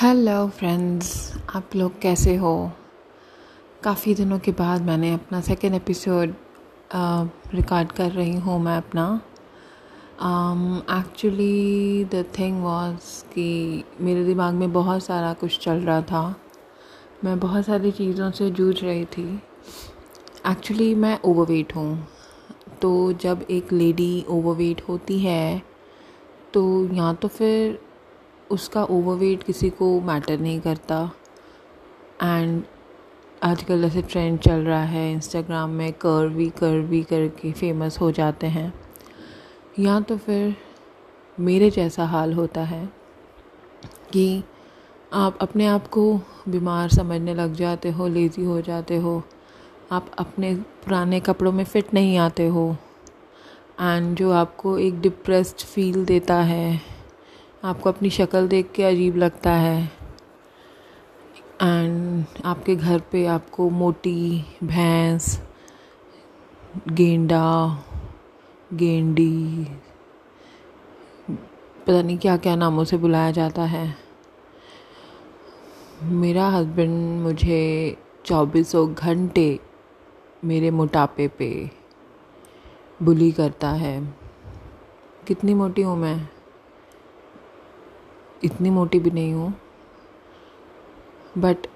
Hello friends आप लोग कैसे हो? काफ़ी दिनों के बाद मैंने अपना सेकेंड एपिसोड रिकॉर्ड कर रही हूँ मैं अपना। एक्चुअली द थिंग वाज कि मेरे दिमाग में बहुत सारा कुछ चल रहा था। मैं बहुत सारी चीज़ों से जूझ रही थी। एक्चुअली मैं ओवरवेट हूँ। तो जब एक लेडी ओवरवेट होती है तो या तो फिर उसका ओवरवेट किसी को मैटर नहीं करता। एंड आजकल जैसे ट्रेंड चल रहा है इंस्टाग्राम में कर्वी कर्वी करके फ़ेमस हो जाते हैं। या तो फिर मेरे जैसा हाल होता है कि आप अपने आप को बीमार समझने लग जाते हो लेज़ी हो जाते हो। आप अपने पुराने कपड़ों में फ़िट नहीं आते हो। एंड जो आपको एक डिप्रेस्ड फील देता है आपको अपनी शक्ल देख के अजीब लगता है। एंड आपके घर पे आपको मोटी, भैंस, गेंडा, गेंडी, पता नहीं क्या क्या नामों से बुलाया जाता है। मेरा हस्बैंड मुझे चौबीसों घंटे मेरे मोटापे पे बुली करता है। कितनी मोटी हूँ मैं? इतनी मोटी भी नहीं हूँ। बट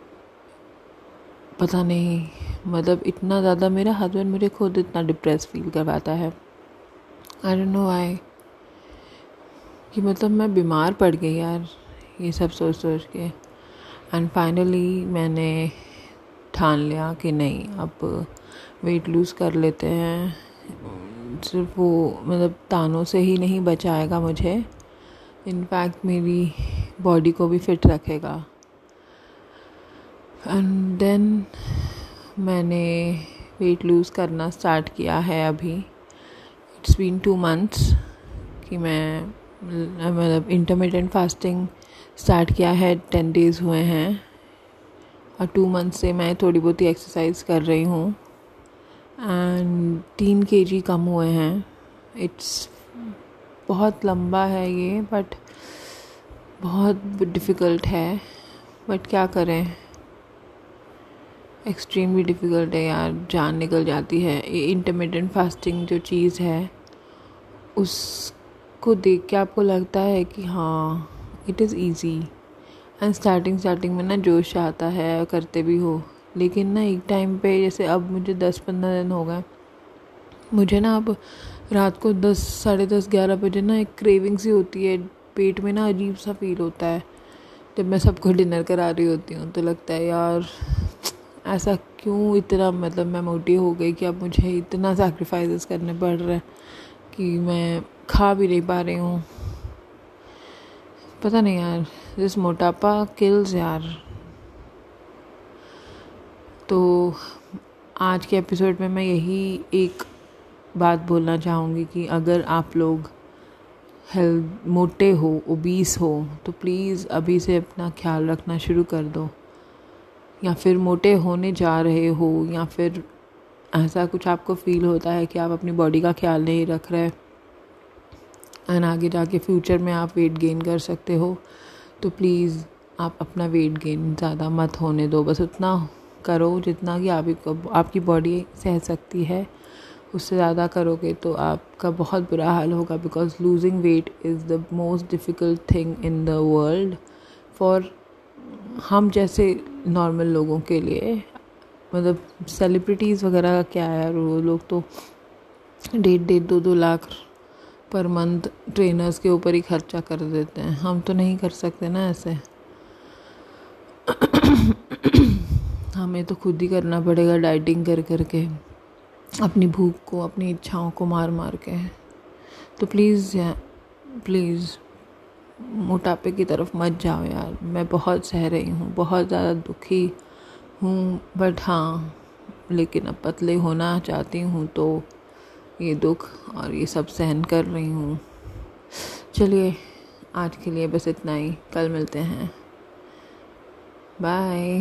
पता नहीं मतलब इतना ज़्यादा मेरा हस्बैंड मुझे खुद इतना डिप्रेस फील करवाता है। आई डोंट नो आई कि मतलब मैं बीमार पड़ गई यार, ये सब सोच सोच के। एंड फाइनली मैंने ठान लिया कि नहीं, अब वेट लूज़ कर लेते हैं। सिर्फ़ वो मतलब तानों से ही नहीं बचाएगा मुझे। इनफैक्ट मेरी बॉडी को भी फिट रखेगा। एंड देन मैंने वेट लूज़ करना स्टार्ट किया है अभी। इट्स बीन टू मंथ्स कि मैं मतलब इंटरमीडियंट फास्टिंग स्टार्ट किया है। टेन डेज़ हुए हैं। और टू मंथ से मैं थोड़ी बहुत ही एक्सरसाइज कर रही हूँ। एंड तीन के जी कम हुए हैं। इट्स बहुत लंबा है ये बट बहुत डिफ़िकल्ट है। बट क्या करें? एक्सट्रीमली डिफ़िकल्ट है यार। जान निकल जाती है। ये इंटरमीडियंट फास्टिंग जो चीज़ है, उसको देख के आपको लगता है कि हाँ it is easy and starting starting में ना जोश आता है, करते भी हो। लेकिन ना एक टाइम पे, जैसे अब मुझे दस पंद्रह दिन हो गए, मुझे ना अब रात को दस, साढ़े दस, ग्यारह बजे ना एक क्रेविंग सी होती है, पेट में ना अजीब सा फील होता है। जब मैं सबको डिनर करा रही होती हूँ तो लगता है, यार, ऐसा क्यों इतना मतलब मैं मोटी हो गई कि अब मुझे इतना सैक्रिफाइसेस करने पड़ रहे हैं कि मैं खा भी नहीं पा रही हूँ? पता नहीं यार, जिस मोटापा किल्स यार। तो आज के एपिसोड में मैं यही एक बात बोलना चाहूँगी कि अगर आप लोग हेल्थ, मोटे हो ओबीस हो तो प्लीज़ अभी से अपना ख्याल रखना शुरू कर दो। या फिर मोटे होने जा रहे हो, या फिर ऐसा कुछ आपको फील होता है कि आप अपनी बॉडी का ख्याल नहीं रख रहे एंड आगे जाके फ्यूचर में आप वेट गेन कर सकते हो तो प्लीज़ आप अपना वेट गेन ज़्यादा मत होने दो। बस उतना करो जितना कि आप आपकी बॉडी सह सकती है। उससे ज़्यादा करोगे तो आपका बहुत बुरा हाल होगा because losing weight is the most difficult thing in the world for हम जैसे नॉर्मल लोगों के लिए मतलब सेलिब्रिटीज़ वगैरह का क्या है वो लोग तो डेढ़ डेढ़, दो दो लाख पर मंथ ट्रेनर्स के ऊपर ही खर्चा कर देते हैं। हम तो नहीं कर सकते ना ऐसे। हमें तो खुद ही करना पड़ेगा डाइटिंग कर करके। अपनी भूख को, अपनी इच्छाओं को मार मार के तो प्लीज़ प्लीज़ मोटापे की तरफ़ मत जाओ यार। मैं बहुत सह रही हूँ, बहुत ज़्यादा दुखी हूँ बट हाँ लेकिन अब पतले होना चाहती हूँ तो ये दुख और ये सब सहन कर रही हूँ। चलिए, आज के लिए बस इतना ही। कल मिलते हैं। बाय